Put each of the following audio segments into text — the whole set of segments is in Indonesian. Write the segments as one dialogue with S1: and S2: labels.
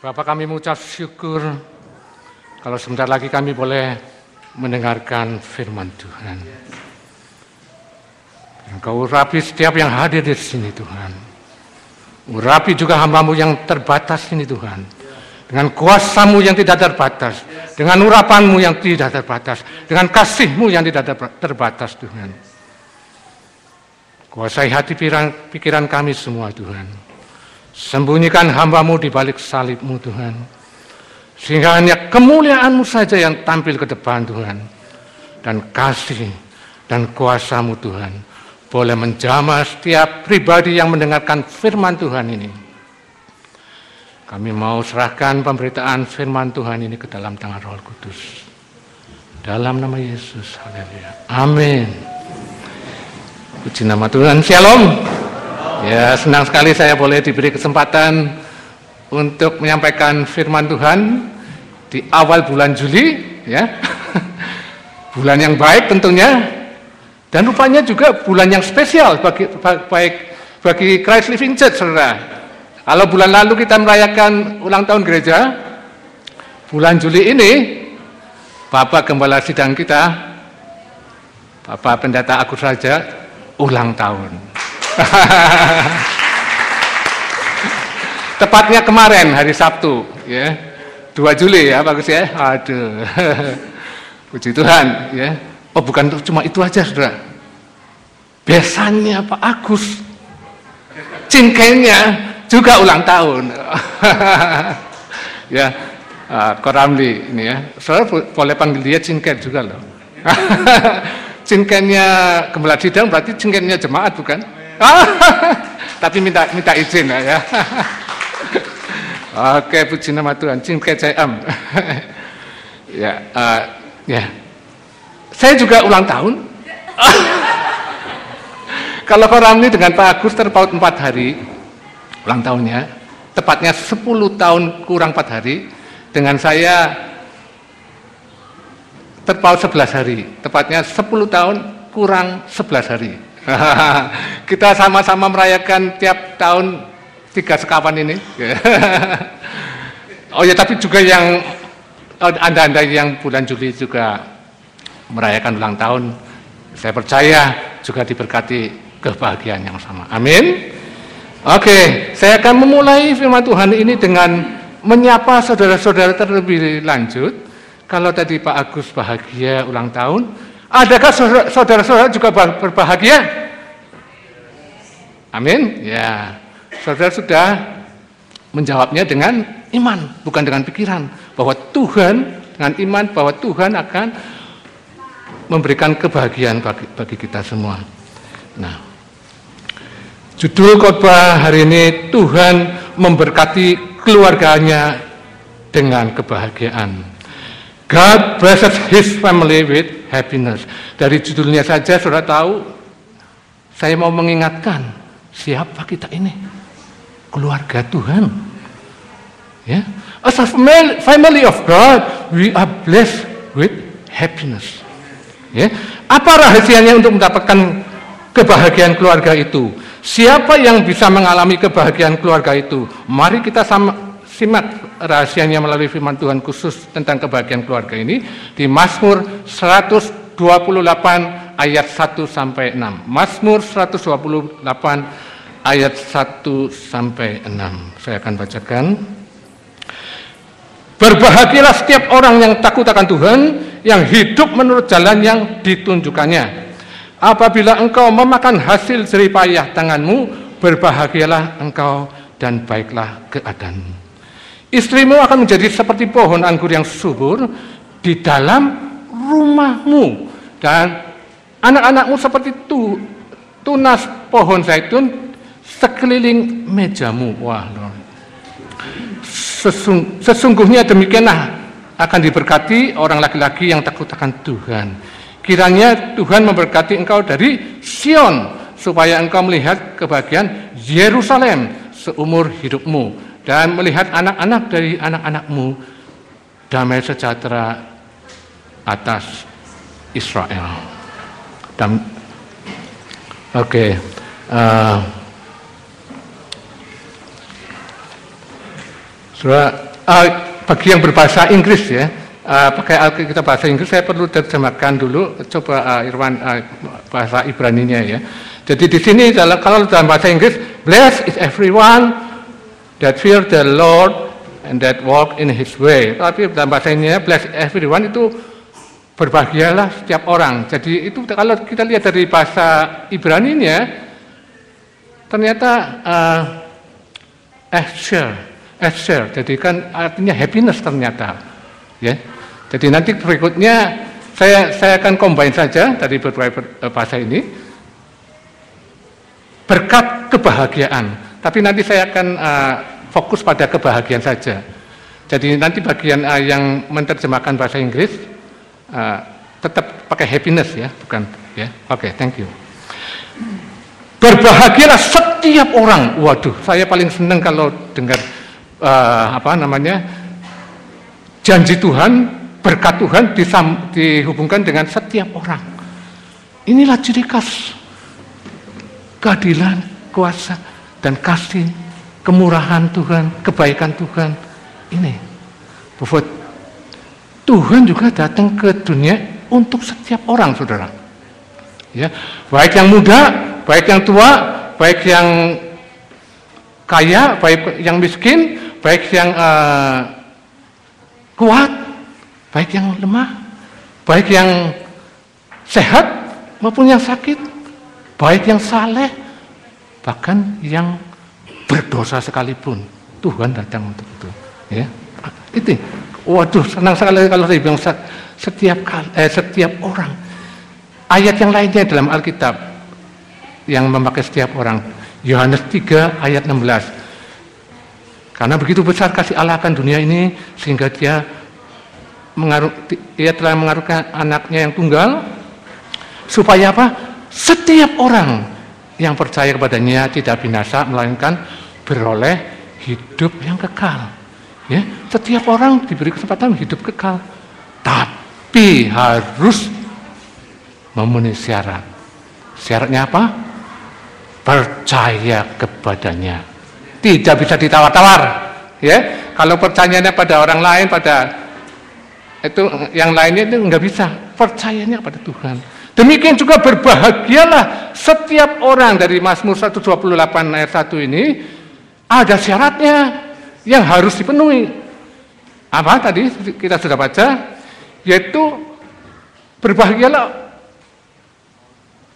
S1: Bapak kami mengucap syukur kalau sebentar lagi kami boleh mendengarkan firman Tuhan. Engkau urapi setiap yang hadir di sini Tuhan. Urapi juga hambamu yang terbatas ini Tuhan. Dengan kuasamu yang tidak terbatas. Dengan urapanmu yang tidak terbatas. Dengan kasihmu yang tidak terbatas Tuhan. Kuasai hati pikiran, pikiran kami semua Tuhan. Sembunyikan hambamu di balik salibmu Tuhan. Sehingga hanya kemuliaanmu saja yang tampil ke depan Tuhan. Dan kasih dan kuasamu Tuhan. Boleh menjamah setiap pribadi yang mendengarkan firman Tuhan ini. Kami mau serahkan pemberitaan firman Tuhan ini ke dalam tangan roh kudus. Dalam nama Yesus, haleluya. Amin. Puji nama Tuhan. Shalom. Ya, senang sekali saya boleh diberi kesempatan untuk menyampaikan firman Tuhan di awal bulan Juli, ya. bulan yang baik tentunya dan rupanya juga bulan yang spesial bagi baik bagi Christ Living Church, Saudara. Kalau bulan lalu kita merayakan ulang tahun gereja, bulan Juli ini Bapak Gembala Sidang kita, Bapak Pendeta Agus Raja ulang tahun. Tepatnya kemarin hari Sabtu, ya. 2 Juli ya bagus ya. Aduh. Puji Tuhan, ya. Oh bukan cuma itu aja, Saudara. Biasanya Pak Agus cingkengnya juga ulang tahun. ya, uh, Koramli ini ya. Saudara boleh panggil dia cingken juga loh. cingkennya gembala sidang berarti cingkennya jemaat bukan? Tapi minta minta izin ya. Oke, puji nama Tuhan. Cingken CM. ya, uh, ya. Saya juga ulang tahun. Kalau koram ini dengan Pak Agus terpaut empat hari ulang tahunnya, tepatnya 10 tahun kurang empat hari. Dengan saya terpaut 11 hari, tepatnya 10 tahun kurang 11 hari. Kita sama-sama merayakan tiap tahun tiga sekawan ini. oh ya, tapi juga yang anda-anda yang bulan Juli juga merayakan ulang tahun, saya percaya juga diberkati kebahagiaan yang sama. Amin. Oke, saya akan memulai firman Tuhan ini dengan menyapa saudara-saudara terlebih lanjut kalau tadi Pak Agus bahagia ulang tahun, adakah saudara-saudara juga berbahagia? Amin. Ya, saudara sudah menjawabnya dengan iman, bukan dengan pikiran bahwa Tuhan dengan iman bahwa Tuhan akan memberikan kebahagiaan bagi, bagi kita semua. Nah, judul khotbah hari ini Tuhan memberkati keluarganya dengan kebahagiaan. God blesses his family with happiness. Dari judulnya saja sudah tahu, saya mau mengingatkan siapa kita ini? Keluarga Tuhan. Ya, as a family of God, we are blessed with happiness. Ya, apa rahasianya untuk mendapatkan kebahagiaan keluarga itu? Siapa yang bisa mengalami kebahagiaan keluarga itu? Mari kita sama, simak rahasianya melalui firman Tuhan khusus tentang kebahagiaan keluarga ini di Mazmur 128 ayat 1 sampai 6. Mazmur 128 ayat 1 sampai 6. Saya akan bacakan. Berbahagialah setiap orang yang takut akan Tuhan, yang hidup menurut jalan yang ditunjukkannya. Apabila engkau memakan hasil jeripayah tanganmu, berbahagialah engkau dan baiklah keadaanmu. Istrimu akan menjadi seperti pohon anggur yang subur di dalam rumahmu dan anak-anakmu seperti tu, tunas pohon zaitun sekeliling mejamu. Wah, Sesung, sesungguhnya demikianlah akan diberkati orang laki-laki yang takut akan Tuhan. Kiranya Tuhan memberkati engkau dari Sion supaya engkau melihat kebahagiaan Yerusalem seumur hidupmu dan melihat anak-anak dari anak-anakmu damai sejahtera atas Israel. Dan oke, okay, uh, uh, bagi yang berbahasa Inggris ya, uh, pakai Alkitab bahasa Inggris saya perlu terjemahkan dulu coba uh, Irwan uh, bahasa Ibrani-nya ya. Jadi di sini kalau dalam bahasa Inggris, blessed is everyone that fear the Lord and that walk in His way. Tapi dalam bahasa ini bless everyone itu berbahagialah setiap orang. Jadi itu kalau kita lihat dari bahasa Ibrani-nya, ternyata uh, Asher, jadi kan artinya happiness ternyata, ya. Jadi nanti berikutnya saya saya akan combine saja dari beberapa bahasa ini berkat kebahagiaan. Tapi nanti saya akan uh, fokus pada kebahagiaan saja. Jadi nanti bagian uh, yang menerjemahkan bahasa Inggris uh, tetap pakai happiness ya, bukan ya. Oke, okay, thank you. Berbahagialah setiap orang. Waduh, saya paling senang kalau dengar uh, apa namanya janji Tuhan, berkat Tuhan disam, dihubungkan dengan setiap orang. Inilah ciri khas keadilan, kuasa, dan kasih, kemurahan Tuhan, kebaikan Tuhan. Ini bahwa Tuhan juga datang ke dunia untuk setiap orang, saudara. Ya, baik yang muda baik yang tua, baik yang kaya, baik yang miskin, baik yang uh, kuat, baik yang lemah, baik yang sehat maupun yang sakit, baik yang saleh, bahkan yang berdosa sekalipun Tuhan datang untuk itu. Ya, itu. Waduh, senang sekali kalau saya bilang setiap eh, setiap orang. Ayat yang lainnya dalam Alkitab yang memakai setiap orang. Yohanes 3 ayat 16. Karena begitu besar kasih Allah akan dunia ini sehingga dia mengaruh, ia telah mengaruhkan anaknya yang tunggal supaya apa? Setiap orang yang percaya kepadanya tidak binasa melainkan beroleh hidup yang kekal. Ya, setiap orang diberi kesempatan hidup kekal, tapi harus memenuhi syarat. Syaratnya apa? percaya kepadanya. Tidak bisa ditawar-tawar, ya. Kalau percayanya pada orang lain, pada itu yang lainnya itu nggak bisa. Percayanya pada Tuhan. Demikian juga berbahagialah setiap orang dari Mazmur 128 ayat 1 ini ada syaratnya yang harus dipenuhi. Apa tadi kita sudah baca? Yaitu berbahagialah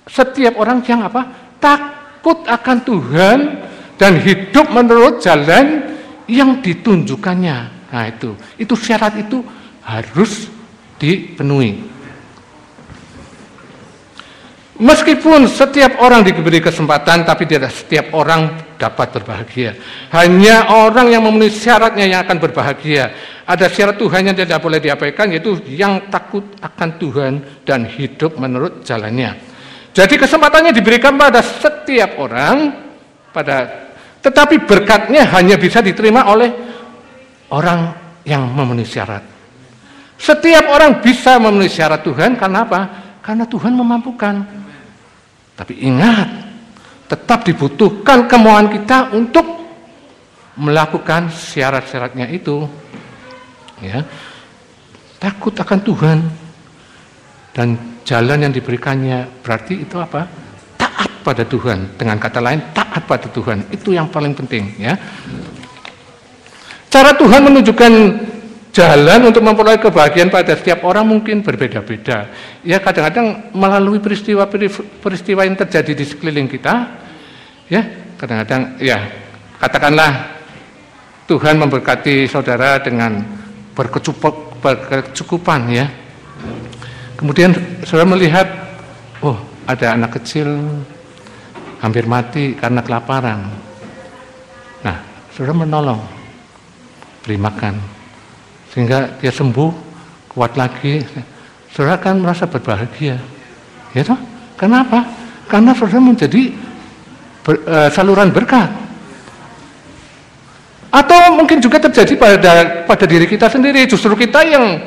S1: setiap orang yang apa? Tak takut akan Tuhan dan hidup menurut jalan yang ditunjukkannya. Nah itu, itu syarat itu harus dipenuhi. Meskipun setiap orang diberi kesempatan, tapi tidak setiap orang dapat berbahagia. Hanya orang yang memenuhi syaratnya yang akan berbahagia. Ada syarat Tuhan yang tidak boleh diabaikan, yaitu yang takut akan Tuhan dan hidup menurut jalannya. Jadi kesempatannya diberikan pada setiap orang, pada tetapi berkatnya hanya bisa diterima oleh orang yang memenuhi syarat. Setiap orang bisa memenuhi syarat Tuhan karena apa? Karena Tuhan memampukan. Tapi ingat, tetap dibutuhkan kemauan kita untuk melakukan syarat-syaratnya itu. Ya. Takut akan Tuhan dan jalan yang diberikannya berarti itu apa? Taat pada Tuhan. Dengan kata lain, taat pada Tuhan. Itu yang paling penting ya. Cara Tuhan menunjukkan jalan untuk memperoleh kebahagiaan pada setiap orang mungkin berbeda-beda. Ya kadang-kadang melalui peristiwa-peristiwa yang terjadi di sekeliling kita, ya kadang-kadang ya katakanlah Tuhan memberkati saudara dengan berkecukupan ya Kemudian saudara melihat, oh ada anak kecil hampir mati karena kelaparan. Nah, saudara menolong, beri makan, sehingga dia sembuh, kuat lagi. Saudara kan merasa berbahagia, ya toh? Kenapa? Karena saudara menjadi ber, uh, saluran berkat. Atau mungkin juga terjadi pada pada diri kita sendiri, justru kita yang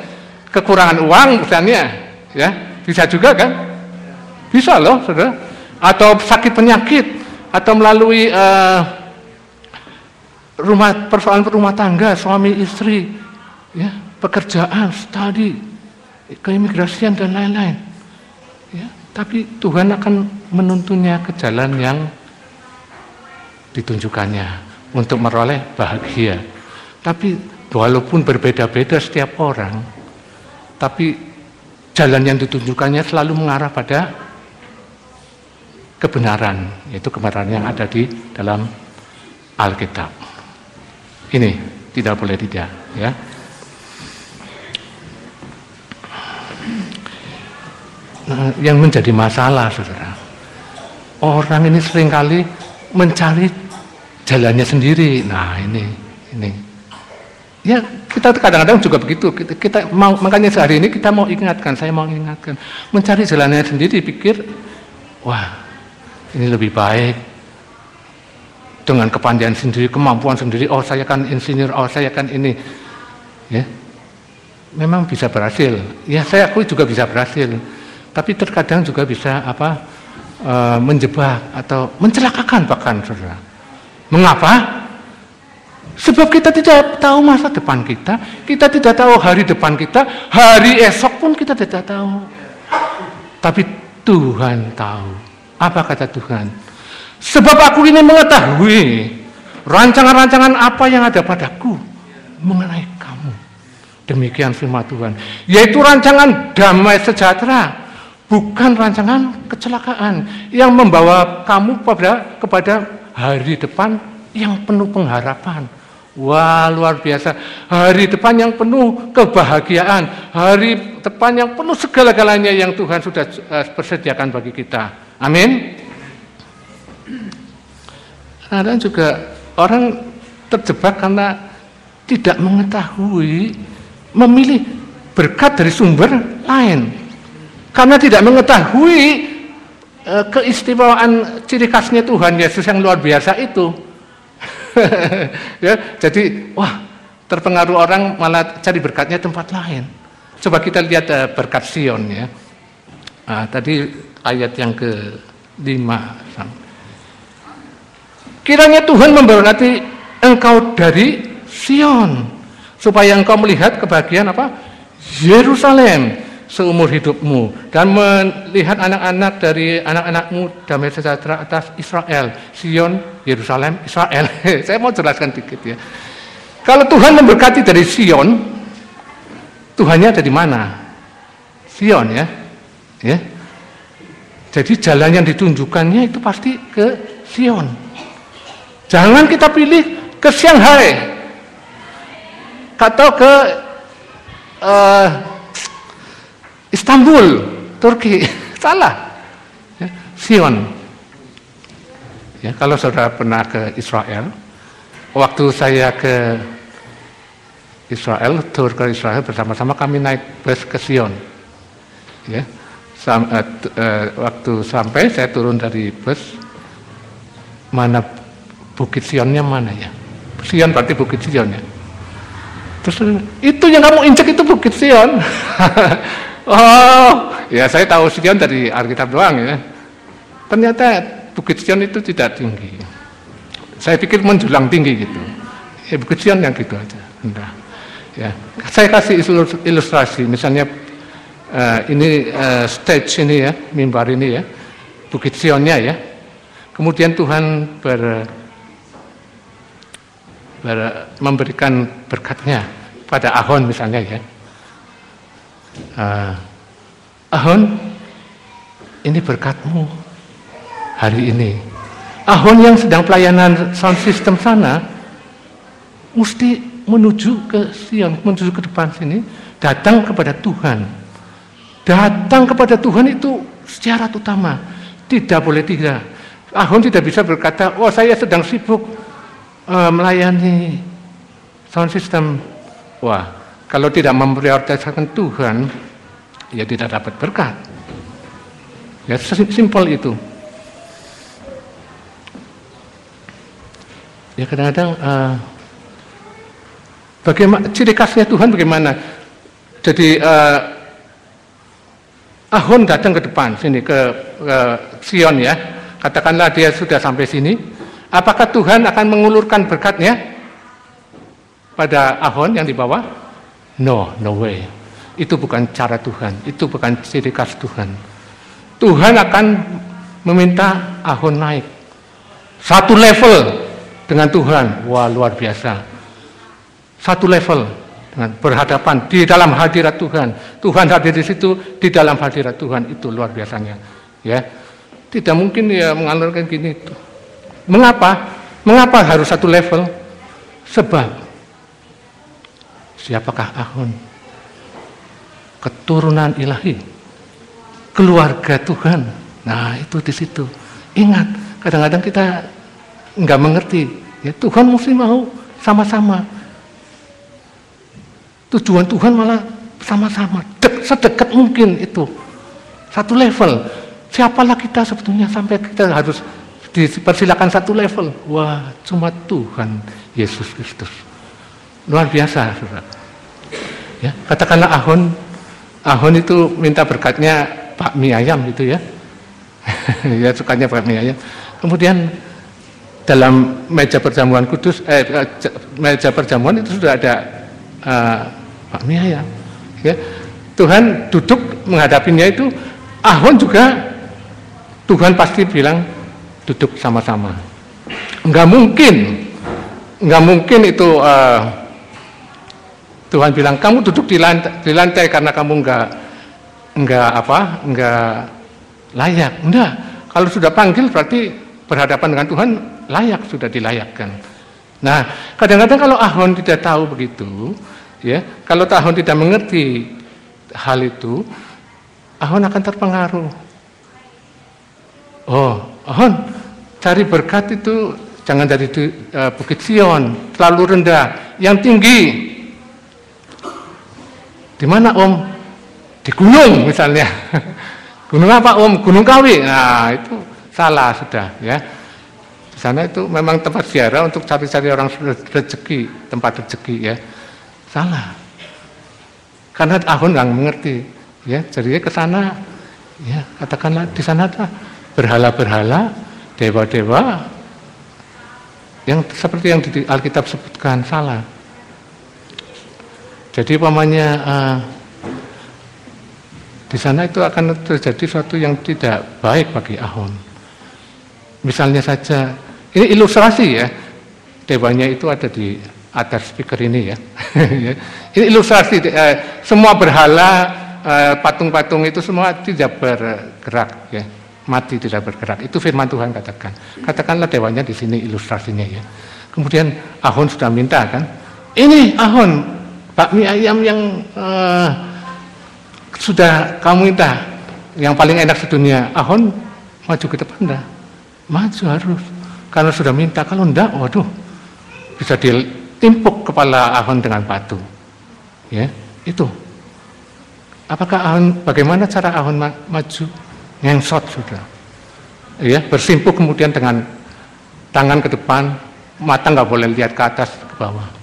S1: kekurangan uang misalnya, ya bisa juga kan bisa loh saudara atau sakit penyakit atau melalui uh, rumah persoalan rumah tangga, suami istri, ya, pekerjaan, studi, keimigrasian dan lain-lain. Ya, tapi Tuhan akan menuntunnya ke jalan yang ditunjukkannya untuk meroleh bahagia. Tapi walaupun berbeda-beda setiap orang, tapi jalan yang ditunjukkannya selalu mengarah pada kebenaran, yaitu kebenaran yang ada di dalam Alkitab. Ini tidak boleh tidak, ya. Yang menjadi masalah, saudara, orang ini sering kali mencari jalannya sendiri. Nah, ini, ini. Ya, kita kadang-kadang juga begitu. Kita, kita mau, makanya sehari ini kita mau ingatkan, saya mau ingatkan, mencari jalannya sendiri, pikir, wah, ini lebih baik dengan kepandaian sendiri, kemampuan sendiri. Oh, saya kan insinyur, oh, saya kan ini. Ya, memang bisa berhasil. Ya, saya akui juga bisa berhasil tapi terkadang juga bisa apa e, menjebak atau mencelakakan bahkan saudara. Mengapa? Sebab kita tidak tahu masa depan kita, kita tidak tahu hari depan kita, hari esok pun kita tidak tahu. Tapi Tuhan tahu. Apa kata Tuhan? Sebab aku ini mengetahui rancangan-rancangan apa yang ada padaku mengenai kamu. Demikian firman Tuhan. Yaitu rancangan damai sejahtera bukan rancangan kecelakaan yang membawa kamu pada kepada hari depan yang penuh pengharapan. Wah, luar biasa. Hari depan yang penuh kebahagiaan, hari depan yang penuh segala-galanya yang Tuhan sudah uh, persediakan bagi kita. Amin. Kadang juga orang terjebak karena tidak mengetahui memilih berkat dari sumber lain karena tidak mengetahui e, keistimewaan ciri khasnya Tuhan Yesus yang luar biasa itu. ya, jadi wah terpengaruh orang malah cari berkatnya tempat lain. Coba kita lihat uh, berkat Sion ya. Nah, tadi ayat yang ke lima. Kiranya Tuhan memberkati engkau dari Sion supaya engkau melihat kebahagiaan apa? Yerusalem seumur hidupmu dan melihat anak-anak dari anak-anakmu damai sejahtera atas Israel, Sion, Yerusalem, Israel. Saya mau jelaskan dikit ya. Kalau Tuhan memberkati dari Sion, Tuhannya ada di mana? Sion ya. Ya. Jadi jalan yang ditunjukkannya itu pasti ke Sion. Jangan kita pilih ke Shanghai atau ke uh, Istanbul, Turki. Salah. Ya, Sion. Ya, kalau saudara pernah ke Israel, waktu saya ke Israel, tur ke Israel bersama-sama kami naik bus ke Sion. Ya, sam, uh, waktu sampai saya turun dari bus, mana Bukit Sionnya mana ya? Sion berarti Bukit Sion ya. Terus itu yang kamu injek itu Bukit Sion. Oh, ya saya tahu Sion dari Alkitab doang ya. Ternyata Bukit Sion itu tidak tinggi. Saya pikir menjulang tinggi gitu. Ya Bukit Sion yang gitu aja. Entah. Ya, saya kasih ilustrasi, misalnya uh, ini uh, stage ini ya, mimbar ini ya, Bukit Sionnya ya. Kemudian Tuhan ber, ber, memberikan berkatnya pada Ahon misalnya ya uh, Ahon, ini berkatmu hari ini. Ahon yang sedang pelayanan sound system sana, mesti menuju ke Sion, menuju ke depan sini, datang kepada Tuhan. Datang kepada Tuhan itu secara utama, tidak boleh tidak. Ahon tidak bisa berkata, oh saya sedang sibuk uh, melayani sound system. Wah, kalau tidak memprioritaskan Tuhan, ya tidak dapat berkat. Ya simpel itu. Ya kadang-kadang uh, bagaimana ciri khasnya Tuhan bagaimana? Jadi uh, Ahon datang ke depan sini ke, ke Sion ya. Katakanlah dia sudah sampai sini. Apakah Tuhan akan mengulurkan berkatnya? pada Ahon yang di bawah? No, no way. Itu bukan cara Tuhan, itu bukan ciri khas Tuhan. Tuhan akan meminta Ahon naik. Satu level dengan Tuhan, wah luar biasa. Satu level dengan berhadapan di dalam hadirat Tuhan. Tuhan hadir di situ di dalam hadirat Tuhan itu luar biasanya. Ya, tidak mungkin ya mengalurkan gini. Mengapa? Mengapa harus satu level? Sebab siapakah Ahon? Keturunan ilahi, keluarga Tuhan. Nah itu di situ. Ingat, kadang-kadang kita nggak mengerti. Ya Tuhan mesti mau sama-sama. Tujuan Tuhan malah sama-sama, sedekat mungkin itu. Satu level. Siapalah kita sebetulnya sampai kita harus dipersilakan satu level. Wah, cuma Tuhan Yesus Kristus. Luar biasa, saudara. Ya, katakanlah Ahon, Ahon itu minta berkatnya Pak mie ayam gitu ya. ya sukanya Pak mie ayam. Kemudian dalam meja perjamuan kudus, eh, meja perjamuan itu sudah ada uh, Pak mie ayam. Ya. Tuhan duduk menghadapinya itu, Ahon juga Tuhan pasti bilang duduk sama-sama. Enggak mungkin, enggak mungkin itu uh, Tuhan bilang kamu duduk di lantai, di lantai karena kamu enggak enggak apa, enggak layak. Enggak. Kalau sudah panggil berarti berhadapan dengan Tuhan layak sudah dilayakkan. Nah, kadang-kadang kalau Ahon tidak tahu begitu, ya, kalau Ahon tidak mengerti hal itu, Ahon akan terpengaruh. Oh, Ahon, cari berkat itu jangan dari uh, Bukit Sion, terlalu rendah, yang tinggi. Di mana Om? Di gunung misalnya. gunung apa Om? Gunung Kawi. Nah, itu salah sudah ya. Di sana itu memang tempat ziarah untuk cari-cari orang rezeki, tempat rezeki ya. Salah. Karena Ahon nggak mengerti ya, jadi ke sana ya katakanlah di sana berhala-berhala, dewa-dewa yang seperti yang di Alkitab sebutkan salah. Jadi pamannya uh, di sana itu akan terjadi sesuatu yang tidak baik bagi Ahon. Misalnya saja, ini ilustrasi ya, dewanya itu ada di atas speaker ini ya. ini ilustrasi, uh, semua berhala, uh, patung-patung itu semua tidak bergerak ya mati tidak bergerak. Itu firman Tuhan katakan. Katakanlah dewanya di sini ilustrasinya ya. Kemudian Ahon sudah minta kan, ini Ahon bakmi ayam yang uh, sudah kamu minta, yang paling enak sedunia. Ahon maju ke depan dah, maju harus. Karena sudah minta, kalau enggak, waduh, bisa ditimpuk kepala Ahon dengan batu. Ya, itu. Apakah Ahon, bagaimana cara Ahon maju? ngengsot sudah. Ya, bersimpuh kemudian dengan tangan ke depan, mata nggak boleh lihat ke atas ke bawah.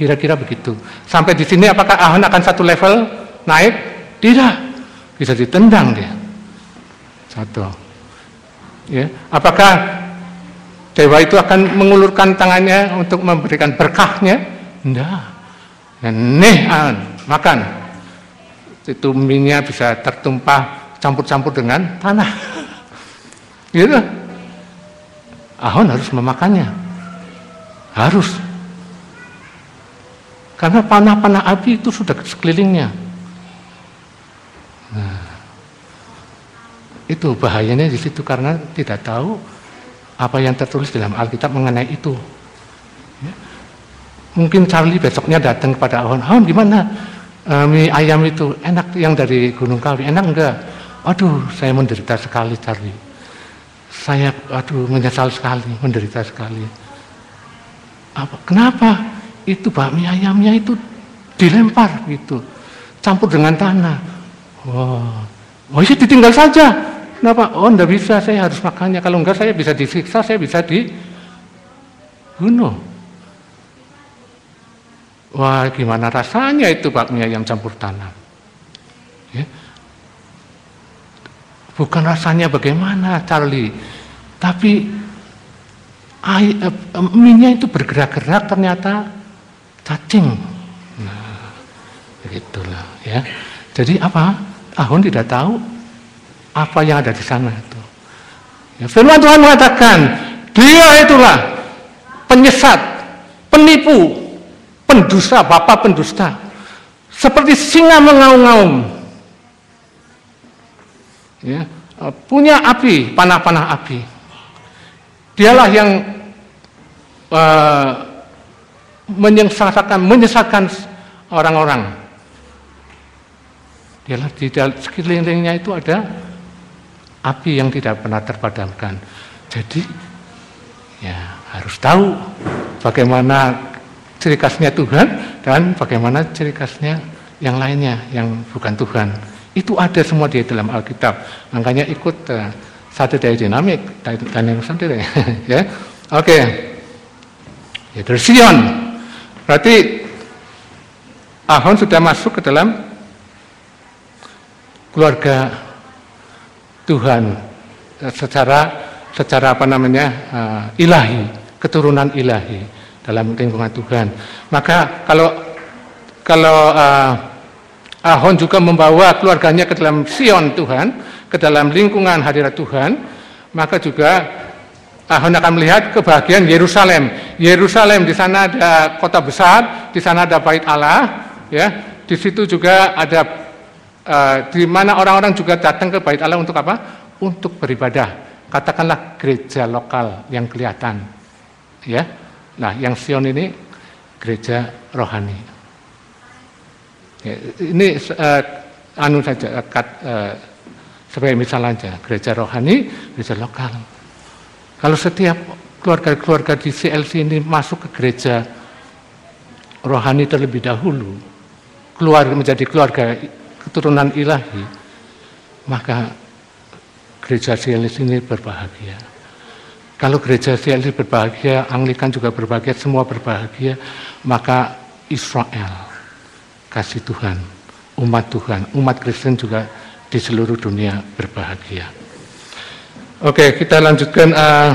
S1: Kira-kira begitu. Sampai di sini apakah Ahon akan satu level naik? Tidak. Bisa ditendang dia. Satu. Ya, apakah dewa itu akan mengulurkan tangannya untuk memberikan berkahnya? Tidak. Dan nih, makan. Itu minyak bisa tertumpah campur-campur dengan tanah. Gitu. Ahon harus memakannya. Harus. Karena panah-panah api itu sudah sekelilingnya. Nah, itu bahayanya di situ karena tidak tahu apa yang tertulis dalam Alkitab mengenai itu. Ya. Mungkin Charlie besoknya datang kepada Ahon, Ahon gimana? E, mie ayam itu enak yang dari Gunung Kawi, enak enggak? Aduh, saya menderita sekali, Charlie. Saya, aduh, menyesal sekali, menderita sekali. Apa? Kenapa? Itu bakmi ayamnya itu dilempar gitu, campur dengan tanah. Wah, wow. oh iya ditinggal saja. Kenapa? Oh, enggak bisa, saya harus makannya. Kalau enggak, saya bisa disiksa, saya bisa dibunuh. Wah, gimana rasanya itu bakmi ayam campur tanah? Ya. Bukan rasanya bagaimana Charlie, tapi eh, minyak itu bergerak-gerak ternyata cacing. Nah, begitulah ya. Jadi apa? Ahon tidak tahu apa yang ada di sana itu. Ya, firman Tuhan mengatakan, dia itulah penyesat, penipu, pendusta, bapak pendusta. Seperti singa mengaum-ngaum. Ya, punya api, panah-panah api. Dialah yang uh, menyengsarakan, menyesatkan orang-orang. Dialah di sekelilingnya itu ada api yang tidak pernah terpadamkan. Jadi ya harus tahu bagaimana ciri khasnya Tuhan dan bagaimana ciri khasnya yang lainnya yang bukan Tuhan. Itu ada semua di dalam Alkitab. Makanya ikut uh, satu daya dinamik dan yang sendiri ya. Oke. Okay. Ya dari Sion. Berarti Ahon sudah masuk ke dalam keluarga Tuhan secara secara apa namanya uh, ilahi, keturunan ilahi dalam lingkungan Tuhan. Maka kalau kalau uh, Ahon juga membawa keluarganya ke dalam Sion Tuhan, ke dalam lingkungan hadirat Tuhan, maka juga Ahon akan melihat kebahagiaan Yerusalem. Yerusalem di sana ada kota besar, di sana ada bait Allah, ya. Di situ juga ada uh, di mana orang-orang juga datang ke bait Allah untuk apa? Untuk beribadah. Katakanlah gereja lokal yang kelihatan, ya. Nah, yang Sion ini gereja rohani. Ya, ini uh, anu saja kat, uh, sebagai misal aja gereja rohani, gereja lokal. Kalau setiap keluarga-keluarga di CLC ini masuk ke gereja rohani terlebih dahulu, keluar menjadi keluarga keturunan ilahi, maka gereja CLC ini berbahagia. Kalau gereja CLC berbahagia, Anglikan juga berbahagia, semua berbahagia, maka Israel kasih Tuhan, umat Tuhan, umat Kristen juga di seluruh dunia berbahagia. Oke, kita lanjutkan uh,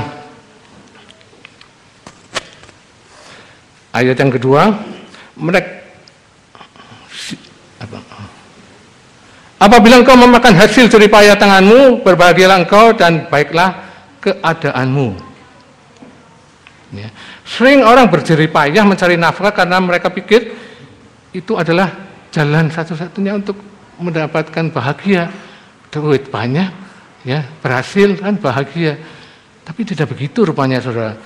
S1: ayat yang kedua. Mereka apa? Apabila engkau memakan hasil jeripaya tanganmu, berbahagialah engkau dan baiklah keadaanmu. Ya. Sering orang berjeripayah mencari nafkah karena mereka pikir itu adalah jalan satu-satunya untuk mendapatkan bahagia. Duit banyak, ya berhasil kan bahagia. Tapi tidak begitu rupanya saudara.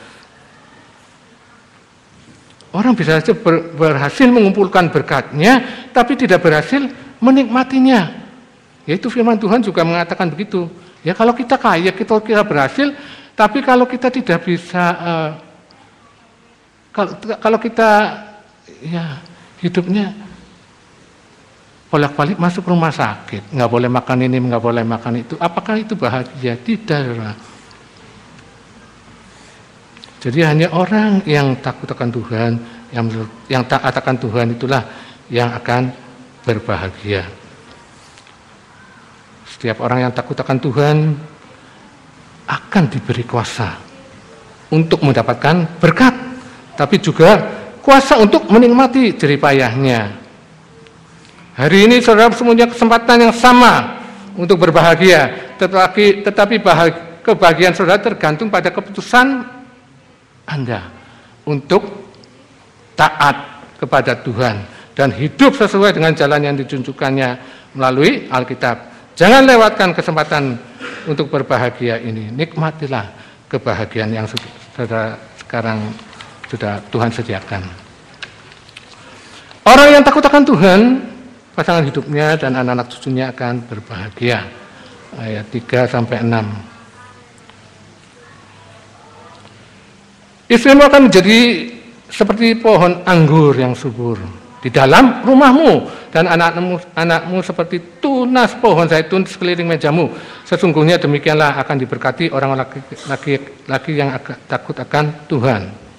S1: Orang bisa saja ber, berhasil mengumpulkan berkatnya, tapi tidak berhasil menikmatinya. Yaitu firman Tuhan juga mengatakan begitu. Ya kalau kita kaya, kita kira berhasil, tapi kalau kita tidak bisa, uh, kalau, kalau kita ya hidupnya bolak-balik masuk rumah sakit, nggak boleh makan ini, nggak boleh makan itu. Apakah itu bahagia? Tidak. Jadi hanya orang yang takut akan Tuhan, yang yang taat akan Tuhan itulah yang akan berbahagia. Setiap orang yang takut akan Tuhan akan diberi kuasa untuk mendapatkan berkat, tapi juga kuasa untuk menikmati jeripayahnya. Hari ini saudara semuanya kesempatan yang sama untuk berbahagia, tetapi tetapi bahagia, kebahagiaan saudara tergantung pada keputusan Anda untuk taat kepada Tuhan dan hidup sesuai dengan jalan yang ditunjukkannya melalui Alkitab. Jangan lewatkan kesempatan untuk berbahagia ini. Nikmatilah kebahagiaan yang saudara sekarang sudah Tuhan sediakan. Orang yang takut akan Tuhan, pasangan hidupnya dan anak-anak cucunya akan berbahagia. Ayat 3 sampai 6. Istrimu akan menjadi seperti pohon anggur yang subur di dalam rumahmu dan anakmu anakmu seperti tunas pohon zaitun sekeliling mejamu. Sesungguhnya demikianlah akan diberkati orang laki-laki yang takut akan Tuhan.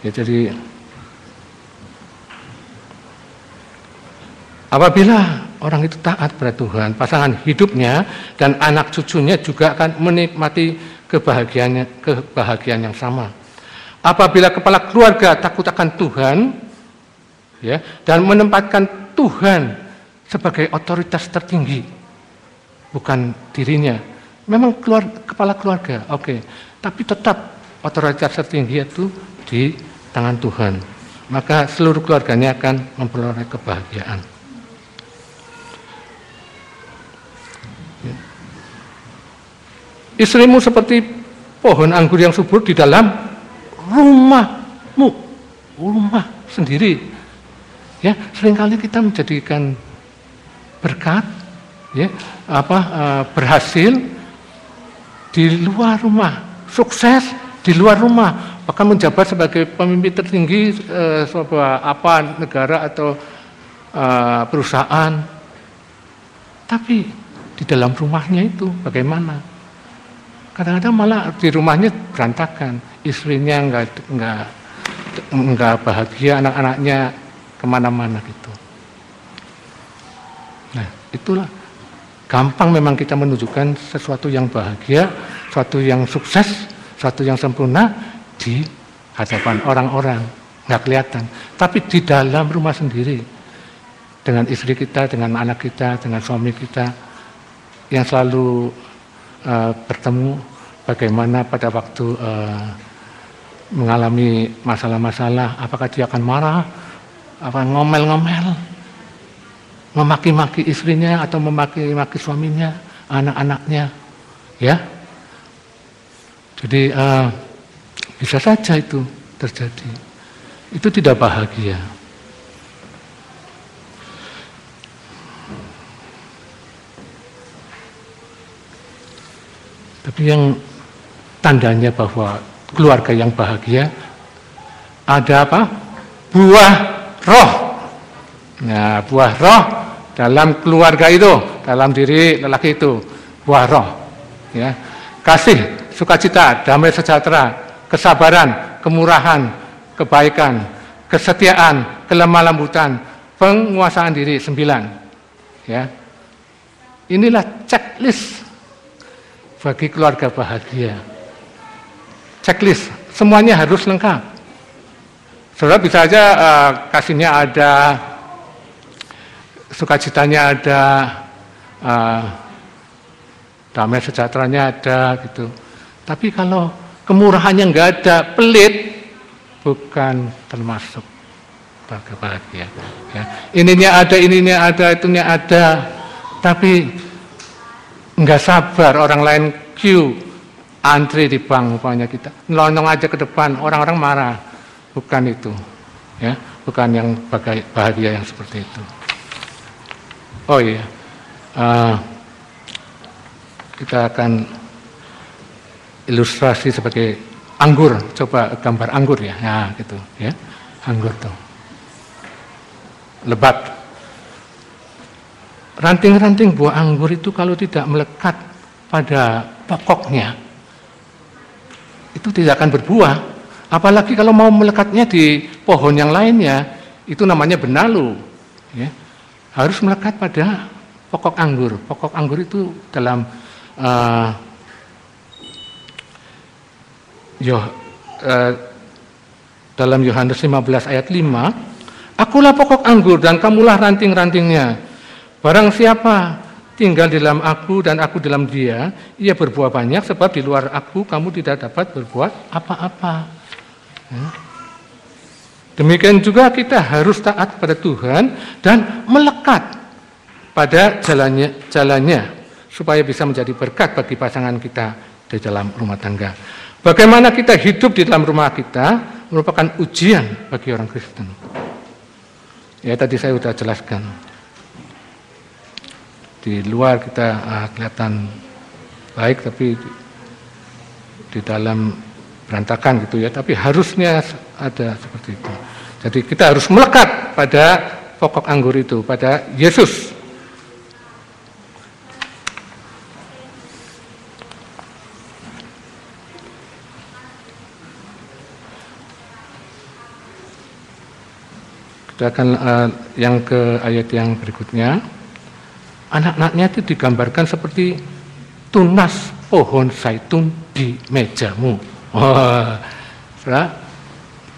S1: Ya, jadi apabila orang itu taat pada Tuhan, pasangan hidupnya dan anak cucunya juga akan menikmati kebahagiaan kebahagiaan yang sama. Apabila kepala keluarga takut akan Tuhan, ya, dan menempatkan Tuhan sebagai otoritas tertinggi, bukan dirinya. Memang keluar, kepala keluarga, oke, okay. tapi tetap otoritas tertinggi itu di tangan Tuhan. Maka seluruh keluarganya akan memperoleh kebahagiaan. Ya. Istrimu seperti pohon anggur yang subur di dalam rumahmu, rumah sendiri. Ya, sering kali kita menjadikan berkat, ya, apa uh, berhasil di luar rumah, sukses di luar rumah, bahkan menjabat sebagai pemimpin tertinggi uh, sebuah apa negara atau uh, perusahaan. Tapi di dalam rumahnya itu bagaimana? Kadang-kadang malah di rumahnya berantakan, istrinya nggak nggak nggak bahagia, anak-anaknya ke mana-mana gitu. Nah, itulah gampang memang kita menunjukkan sesuatu yang bahagia, sesuatu yang sukses, sesuatu yang sempurna di hadapan orang-orang, nggak kelihatan. Tapi di dalam rumah sendiri, dengan istri kita, dengan anak kita, dengan suami kita, yang selalu uh, bertemu, bagaimana pada waktu uh, mengalami masalah-masalah, apakah dia akan marah, apa ngomel-ngomel, memaki-maki istrinya atau memaki-maki suaminya, anak-anaknya, ya. Jadi uh, bisa saja itu terjadi. Itu tidak bahagia. Tapi yang tandanya bahwa keluarga yang bahagia ada apa? Buah roh. Nah, buah roh dalam keluarga itu, dalam diri lelaki itu, buah roh. Ya. Kasih, sukacita, damai sejahtera, kesabaran, kemurahan, kebaikan, kesetiaan, kelemah lembutan, penguasaan diri sembilan. Ya. Inilah checklist bagi keluarga bahagia. Checklist, semuanya harus lengkap. Saudara bisa aja uh, kasihnya ada sukacitanya ada, uh, damai sejahteranya ada gitu. Tapi kalau kemurahannya nggak ada, pelit, bukan termasuk bahagia. Ya. Ininya ada, ininya ada, itunya ada, tapi nggak sabar orang lain queue antri di bank umpamanya kita. Nelonong aja ke depan orang-orang marah. Bukan itu ya. Bukan yang bahagia yang seperti itu. Oh iya, uh, kita akan ilustrasi sebagai anggur. Coba gambar anggur ya, nah gitu ya, anggur tuh lebat. Ranting-ranting buah anggur itu kalau tidak melekat pada pokoknya, itu tidak akan berbuah. Apalagi kalau mau melekatnya di pohon yang lainnya, itu namanya benalu. Ya harus melekat pada pokok anggur. Pokok anggur itu dalam uh, yo, uh, dalam Yohanes 15 ayat 5, Akulah pokok anggur dan kamulah ranting-rantingnya. Barang siapa tinggal di dalam aku dan aku dalam dia, ia berbuah banyak sebab di luar aku kamu tidak dapat berbuat apa-apa. Ya. Demikian juga kita harus taat pada Tuhan dan melekat pada jalannya, jalannya supaya bisa menjadi berkat bagi pasangan kita di dalam rumah tangga. Bagaimana kita hidup di dalam rumah kita merupakan ujian bagi orang Kristen. Ya tadi saya sudah jelaskan. Di luar kita uh, kelihatan baik tapi di, di dalam berantakan gitu ya, tapi harusnya ada seperti itu. Jadi kita harus melekat pada pokok anggur itu, pada Yesus. Kita akan uh, yang ke ayat yang berikutnya. Anak-anaknya itu digambarkan seperti tunas pohon zaitun di mejamu. Saudara,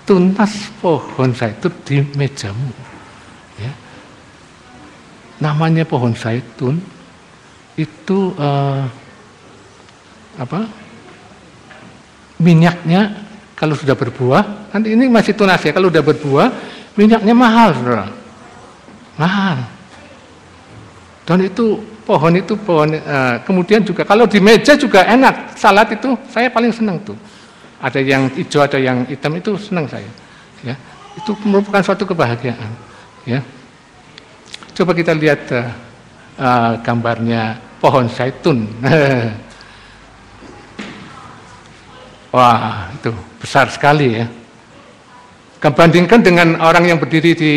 S1: tuntas pohon zaitun di mejamu. Ya. Namanya pohon zaitun itu uh, apa? Minyaknya kalau sudah berbuah, nanti ini masih tunas ya. Kalau sudah berbuah, minyaknya mahal, saudara. Mahal. Dan itu pohon itu pohon uh, kemudian juga kalau di meja juga enak. Salad itu saya paling senang tuh. Ada yang hijau ada yang hitam itu senang saya. Ya. Itu merupakan suatu kebahagiaan ya. Coba kita lihat uh, uh, gambarnya pohon zaitun. Wah itu besar sekali ya Kebandingkan dengan orang yang berdiri di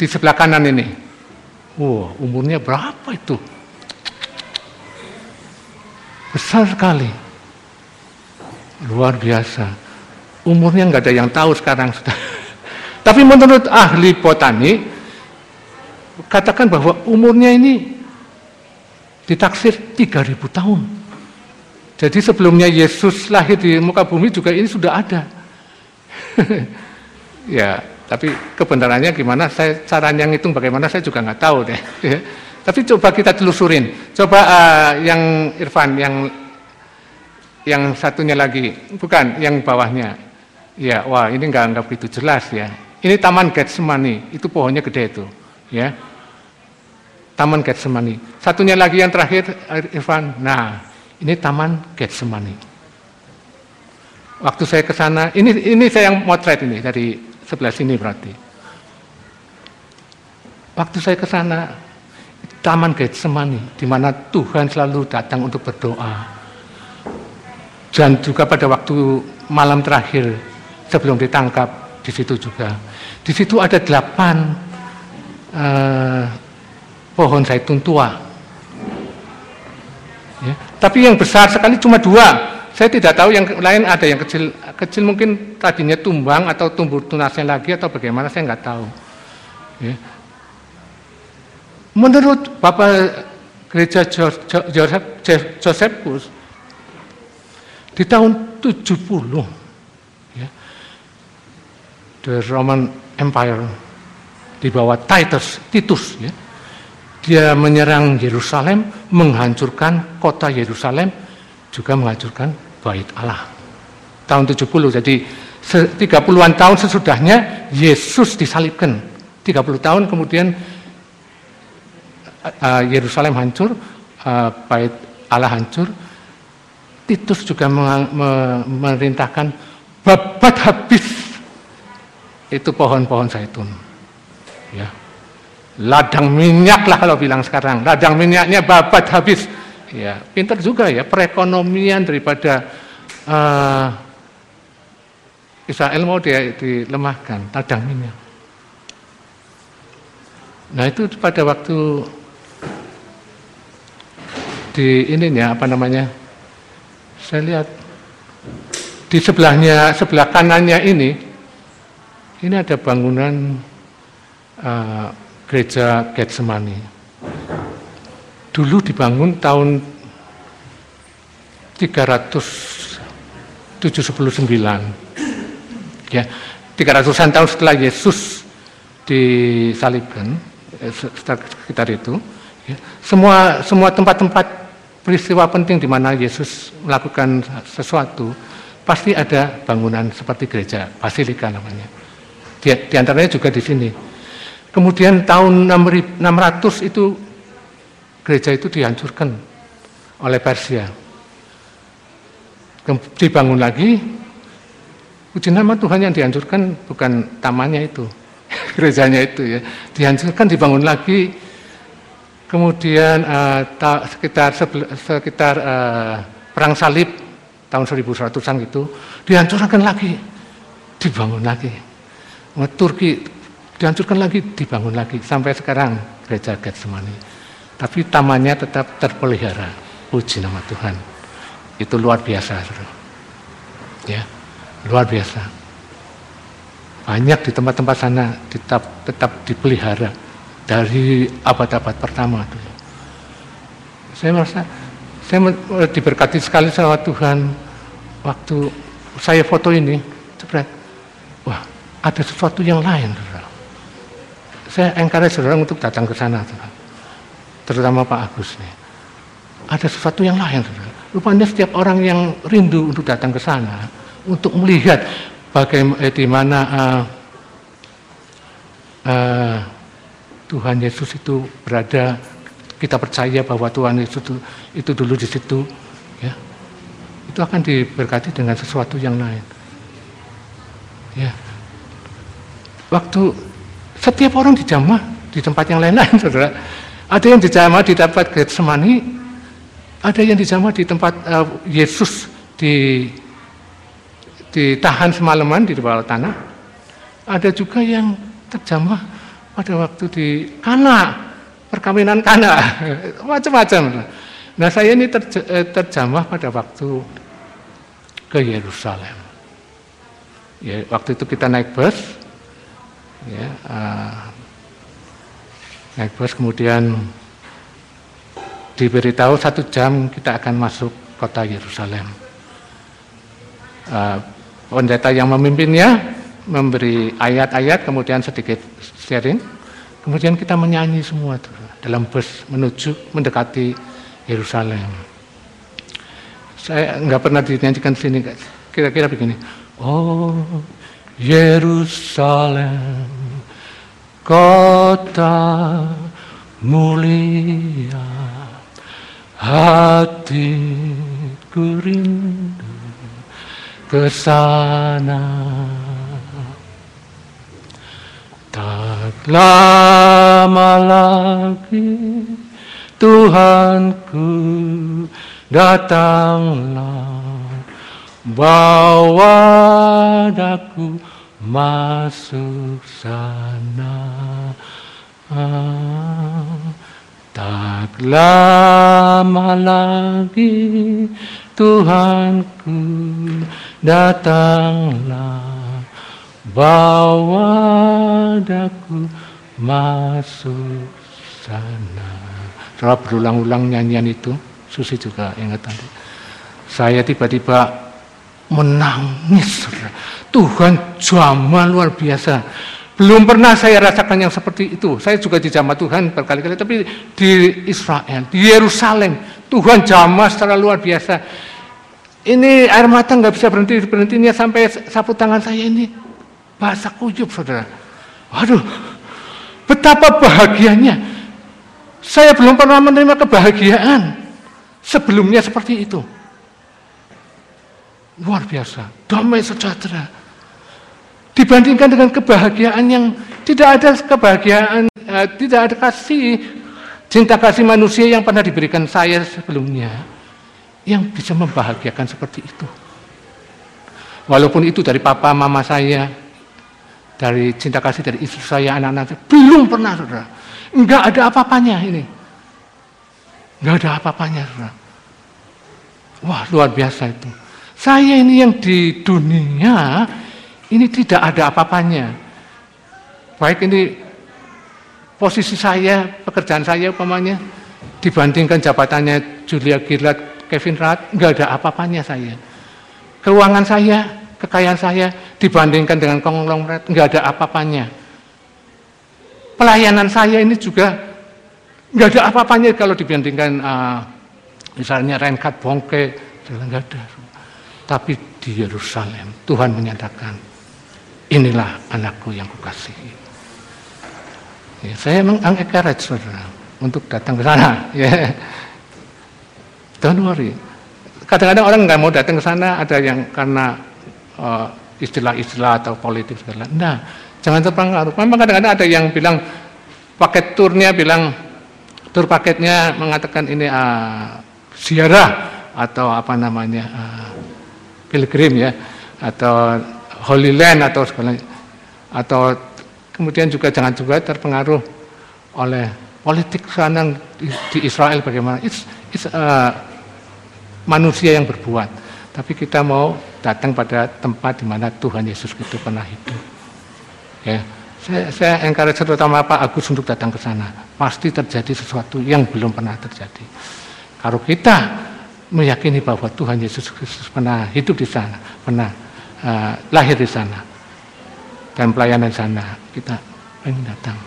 S1: di sebelah kanan ini Wah, umurnya berapa itu? Besar sekali. Luar biasa. Umurnya nggak ada yang tahu sekarang sudah. Tapi menurut ahli botani, katakan bahwa umurnya ini ditaksir 3000 tahun. Jadi sebelumnya Yesus lahir di muka bumi juga ini sudah ada. ya, tapi kebenarannya gimana, saya caranya ngitung bagaimana saya juga nggak tahu deh. Ya. Tapi coba kita telusurin. Coba uh, yang Irfan, yang yang satunya lagi, bukan yang bawahnya. Ya, wah ini nggak nggak begitu jelas ya. Ini Taman Getsemani, itu pohonnya gede itu, ya. Taman Getsemani. Satunya lagi yang terakhir Irfan. Nah, ini Taman Getsemani. Waktu saya ke sana, ini ini saya yang motret ini dari sebelah sini berarti. Waktu saya ke sana, Taman Getsemani, di mana Tuhan selalu datang untuk berdoa. Dan juga pada waktu malam terakhir sebelum ditangkap di situ juga. Di situ ada delapan uh, pohon zaitun tua. Ya. Tapi yang besar sekali cuma dua, saya tidak tahu yang lain ada yang kecil, kecil mungkin tadinya tumbang atau tumbuh tunasnya lagi atau bagaimana saya nggak tahu. Ya. Menurut Bapak Gereja Joseph, Josephus di tahun 70 ya, the Roman Empire di bawah Titus, Titus ya, dia menyerang Yerusalem, menghancurkan kota Yerusalem, juga menghancurkan bait Allah. Tahun 70, jadi 30-an tahun sesudahnya Yesus disalibkan. 30 tahun kemudian uh, Yerusalem hancur, uh, bait Allah hancur. Titus juga memerintahkan babat habis itu pohon-pohon zaitun. Ya. Ladang minyak lah kalau bilang sekarang. Ladang minyaknya babat habis ya pintar juga ya perekonomian daripada uh, Israel mau dia dilemahkan ladang minyak. Nah itu pada waktu di ininya apa namanya saya lihat di sebelahnya sebelah kanannya ini ini ada bangunan uh, gereja Getsemani dulu dibangun tahun 379 ya 300-an tahun setelah Yesus disalibkan eh, sekitar itu ya, semua semua tempat-tempat peristiwa penting di mana Yesus melakukan sesuatu pasti ada bangunan seperti gereja basilika namanya. Di, di antaranya juga di sini. Kemudian tahun 600 itu gereja itu dihancurkan oleh Persia. Dibangun lagi, puji nama Tuhan yang dihancurkan bukan tamannya itu, gerejanya itu ya. Dihancurkan, dibangun lagi, kemudian uh, ta, sekitar sekitar uh, perang salib tahun 1100-an gitu, dihancurkan lagi, dibangun lagi. Turki dihancurkan lagi, dibangun lagi sampai sekarang gereja Getsemani tapi tamannya tetap terpelihara. Puji nama Tuhan. Itu luar biasa. Ya, luar biasa. Banyak di tempat-tempat sana tetap tetap dipelihara dari abad-abad pertama dulu. Saya merasa Saya diberkati sekali sama Tuhan waktu saya foto ini, cepet. Wah, ada sesuatu yang lain. Saya encourage saudara untuk datang ke sana, saudara. Terutama Pak Agus nih. Ada sesuatu yang lain, saudara. Rupanya setiap orang yang rindu untuk datang ke sana, untuk melihat bagaimana eh, di mana uh, uh, Tuhan Yesus itu berada, kita percaya bahwa Tuhan Yesus itu, itu dulu di situ, ya, itu akan diberkati dengan sesuatu yang lain. Ya, waktu setiap orang dijamah di tempat yang lain-lain, saudara. Ada yang dijamah di tempat Getsemani, ada yang dijamah di tempat uh, Yesus di ditahan semalaman di bawah tanah. Ada juga yang terjamah pada waktu di Kana, perkawinan Kana, macam-macam. Nah saya ini terj eh, terjamah pada waktu ke Yerusalem. Ya, waktu itu kita naik bus, ya, uh, naik bus kemudian diberitahu satu jam kita akan masuk kota Yerusalem. Uh, pendeta yang memimpinnya memberi ayat-ayat kemudian sedikit sharing. Kemudian kita menyanyi semua tuh, dalam bus menuju mendekati Yerusalem. Saya nggak pernah dinyanyikan sini kira-kira begini. Oh Yerusalem kota mulia hatiku rindu ke sana. Tak lama lagi Tuhanku datanglah bawa daku masuk sana. tak lama lagi Tuhanku datanglah bawa daku masuk sana. Setelah berulang-ulang nyanyian itu, Susi juga ingat tadi. Saya tiba-tiba menangis. Tuhan jamah luar biasa. Belum pernah saya rasakan yang seperti itu. Saya juga di jamah Tuhan berkali-kali, tapi di Israel, di Yerusalem, Tuhan jamah secara luar biasa. Ini air mata nggak bisa berhenti berhentinya sampai sapu tangan saya ini bahasa kuyup saudara. Waduh, betapa bahagianya. Saya belum pernah menerima kebahagiaan sebelumnya seperti itu. Luar biasa, damai sejahtera. Dibandingkan dengan kebahagiaan yang tidak ada kebahagiaan, eh, tidak ada kasih, cinta kasih manusia yang pernah diberikan saya sebelumnya yang bisa membahagiakan seperti itu. Walaupun itu dari papa mama saya, dari cinta kasih dari istri saya, anak-anak saya, belum pernah saudara. Enggak ada apa-apanya ini. Enggak ada apa-apanya saudara. Wah luar biasa itu. Saya ini yang di dunia, ini tidak ada apa-apanya. Baik ini posisi saya, pekerjaan saya umpamanya, dibandingkan jabatannya Julia Gillard Kevin Rat, nggak ada apa-apanya saya. Keuangan saya, kekayaan saya dibandingkan dengan konglomerat nggak ada apa-apanya. Pelayanan saya ini juga nggak ada apa-apanya kalau dibandingkan uh, misalnya Reinhard Bongke, nggak ada. Tapi di Yerusalem Tuhan menyatakan inilah anakku yang kukasihi. Ya, saya mengencourage saudara untuk datang ke sana. Ya. Don't worry. Kadang-kadang orang nggak mau datang ke sana ada yang karena uh, istilah-istilah atau politik segala. Nah, jangan terpengaruh. Memang kadang-kadang ada yang bilang paket turnya bilang tur paketnya mengatakan ini uh, atau apa namanya uh, pilgrim ya atau Holy Land atau segala atau kemudian juga jangan juga terpengaruh oleh politik sana di Israel bagaimana. It's, it's uh, manusia yang berbuat, tapi kita mau datang pada tempat di mana Tuhan Yesus itu pernah hidup. Ya, saya, saya encourage terutama Pak Agus untuk datang ke sana. Pasti terjadi sesuatu yang belum pernah terjadi. Kalau kita meyakini bahwa Tuhan Yesus Kristus pernah hidup di sana, pernah uh, lahir di sana, dan pelayanan sana, kita ingin datang.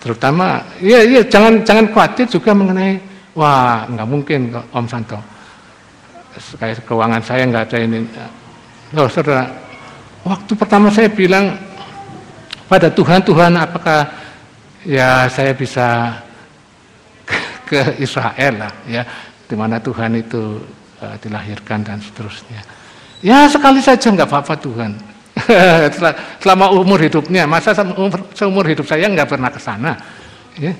S1: Terutama, ya, ya jangan jangan khawatir juga mengenai, wah nggak mungkin Om Santo, kayak keuangan saya nggak ada ini. Loh, saudara, waktu pertama saya bilang pada Tuhan, Tuhan apakah ya saya bisa ke Israel lah ya di mana Tuhan itu uh, dilahirkan dan seterusnya ya sekali saja nggak apa-apa Tuhan. Selama umur hidupnya masa seumur hidup saya nggak pernah ke sana. Ya.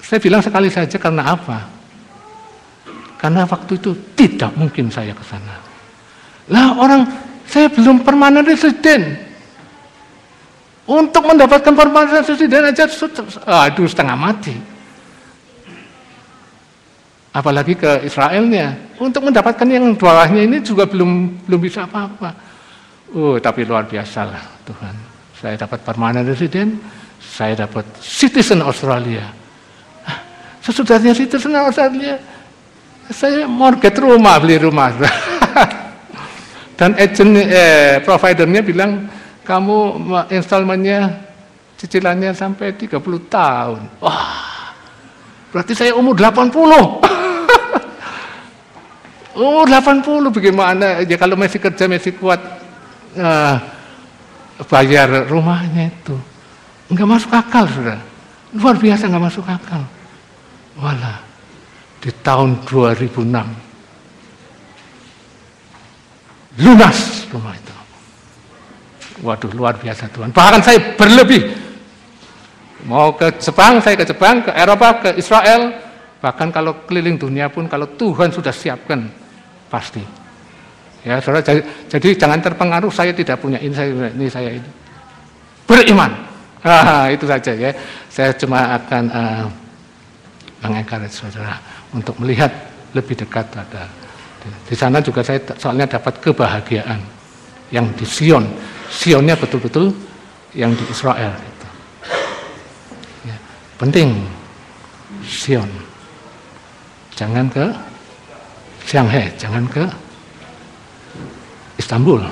S1: saya bilang sekali saja karena apa? Karena waktu itu tidak mungkin saya ke sana. Lah orang saya belum permanen residen. Untuk mendapatkan permanen residen aja aduh setengah mati. Apalagi ke Israelnya. Untuk mendapatkan yang bawahnya ini juga belum belum bisa apa-apa. Oh, tapi luar biasa lah Tuhan. Saya dapat permanent resident, saya dapat citizen Australia. Ah, sesudahnya citizen Australia, saya mortgage rumah, beli rumah. Dan agent eh, providernya bilang, kamu installmentnya cicilannya sampai 30 tahun. Wah, berarti saya umur 80. Oh 80 bagaimana ya kalau masih kerja masih kuat uh, bayar rumahnya itu. Nggak masuk akal sudah. Luar biasa nggak masuk akal. Wala di tahun 2006 lunas rumah itu. Waduh luar biasa Tuhan. Bahkan saya berlebih. Mau ke Jepang saya ke Jepang ke Eropa ke Israel. Bahkan kalau keliling dunia pun kalau Tuhan sudah siapkan pasti. Ya, saudara, jadi, jadi jangan terpengaruh saya tidak punya ini saya ini saya ini. Beriman. Ah, itu saja ya. Saya cuma akan uh, mengencourage saudara untuk melihat lebih dekat pada di sana juga saya soalnya dapat kebahagiaan yang di Sion. Sionnya betul-betul yang di Israel itu. Ya, penting Sion. Jangan ke Shanghai, jangan ke Istanbul.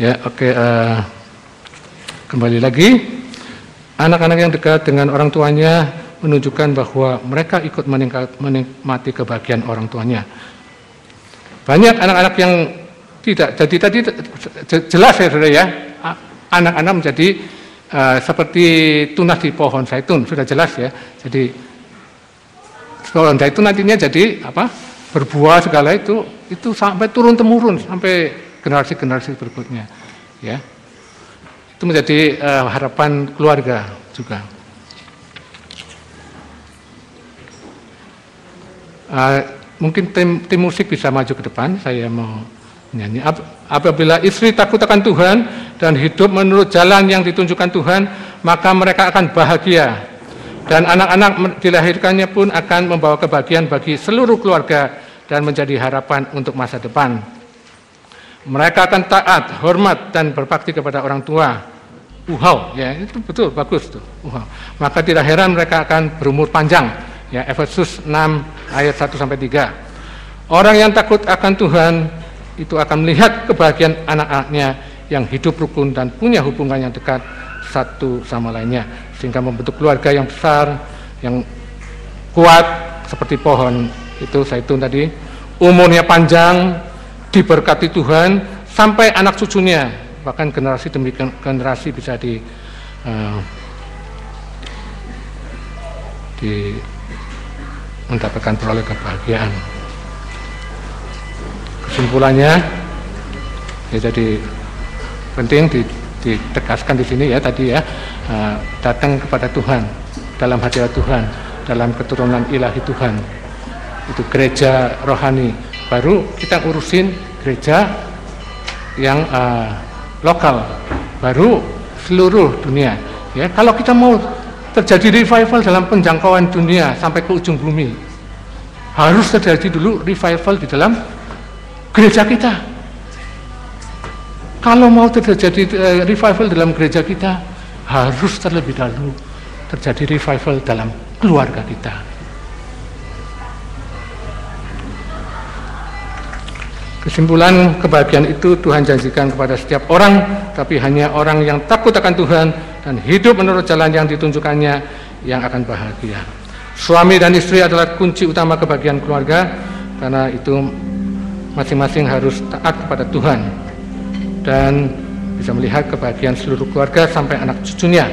S1: Ya, oke. Okay, uh, eh, kembali lagi, anak-anak yang dekat dengan orang tuanya menunjukkan bahwa mereka ikut menikmati kebahagiaan orang tuanya. Banyak anak-anak yang tidak. Jadi tadi jelas ya, ya, anak-anak menjadi uh, seperti tunas di pohon zaitun sudah jelas ya. Jadi pohon zaitun nantinya jadi apa? berbuah segala itu itu sampai turun temurun sampai generasi-generasi berikutnya ya. Itu menjadi uh, harapan keluarga juga. Uh, mungkin tim, tim musik bisa maju ke depan, saya mau Nyanyi. Apabila istri takut akan Tuhan dan hidup menurut jalan yang ditunjukkan Tuhan, maka mereka akan bahagia. Dan anak-anak dilahirkannya pun akan membawa kebahagiaan bagi seluruh keluarga dan menjadi harapan untuk masa depan. Mereka akan taat, hormat, dan berbakti kepada orang tua. Uhau, ya itu betul, bagus tuh. Uhau. Maka tidak heran mereka akan berumur panjang. Ya, Efesus 6 ayat 1 sampai 3. Orang yang takut akan Tuhan itu akan melihat kebahagiaan anak-anaknya yang hidup rukun dan punya hubungan yang dekat satu sama lainnya sehingga membentuk keluarga yang besar yang kuat seperti pohon. Itu saya itu tadi. Umurnya panjang diberkati Tuhan sampai anak cucunya. Bahkan generasi demi generasi bisa di uh, di mendapatkan peroleh kebahagiaan kesimpulannya ya jadi penting ditegaskan di sini ya tadi ya uh, datang kepada Tuhan dalam hadirat Tuhan dalam keturunan ilahi Tuhan. Itu gereja rohani. Baru kita urusin gereja yang uh, lokal. Baru seluruh dunia. Ya kalau kita mau terjadi revival dalam penjangkauan dunia sampai ke ujung bumi harus terjadi dulu revival di dalam gereja kita. Kalau mau terjadi uh, revival dalam gereja kita, harus terlebih dahulu terjadi revival dalam keluarga kita. Kesimpulan kebahagiaan itu Tuhan janjikan kepada setiap orang, tapi hanya orang yang takut akan Tuhan dan hidup menurut jalan yang ditunjukkannya yang akan bahagia. Suami dan istri adalah kunci utama kebahagiaan keluarga, karena itu masing-masing harus taat kepada Tuhan dan bisa melihat kebahagiaan seluruh keluarga sampai anak cucunya.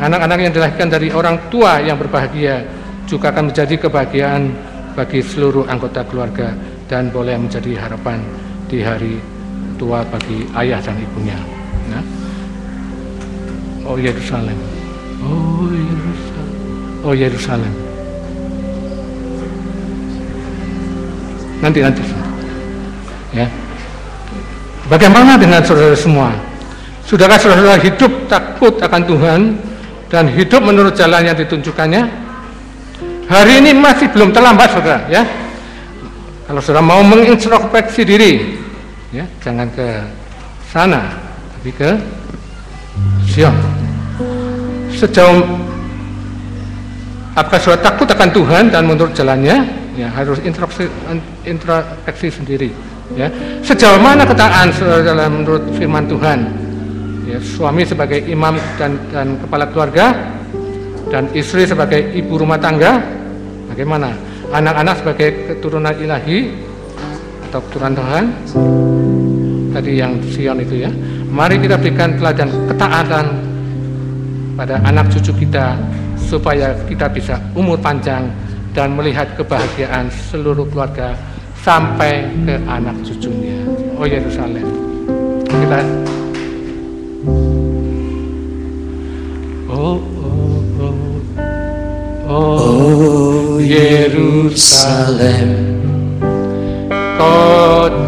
S1: Anak-anak yang dilahirkan dari orang tua yang berbahagia juga akan menjadi kebahagiaan bagi seluruh anggota keluarga dan boleh menjadi harapan di hari tua bagi ayah dan ibunya. Ya. Oh Yerusalem, oh Yerusalem, oh Yerusalem. Nanti nanti, ya. Bagaimana dengan saudara semua? Sudahkah saudara hidup takut akan Tuhan dan hidup menurut jalan yang ditunjukkannya? Hari ini masih belum terlambat, saudara, ya kalau saudara mau mengintrospeksi diri, ya jangan ke sana, tapi ke Sion. Sejauh apakah saudara takut akan Tuhan dan menurut jalannya, ya harus introspeksi, introspeksi sendiri. Ya, sejauh mana ketaatan saudara menurut firman Tuhan? Ya, suami sebagai imam dan, dan kepala keluarga dan istri sebagai ibu rumah tangga, bagaimana? anak-anak sebagai keturunan ilahi atau keturunan Tuhan tadi yang Sion itu ya mari kita berikan teladan ketaatan pada anak cucu kita supaya kita bisa umur panjang dan melihat kebahagiaan seluruh keluarga sampai ke anak cucunya. Oh Yerusalem. Kita oh oh oh. Oh, oh. Yerusalem. Kota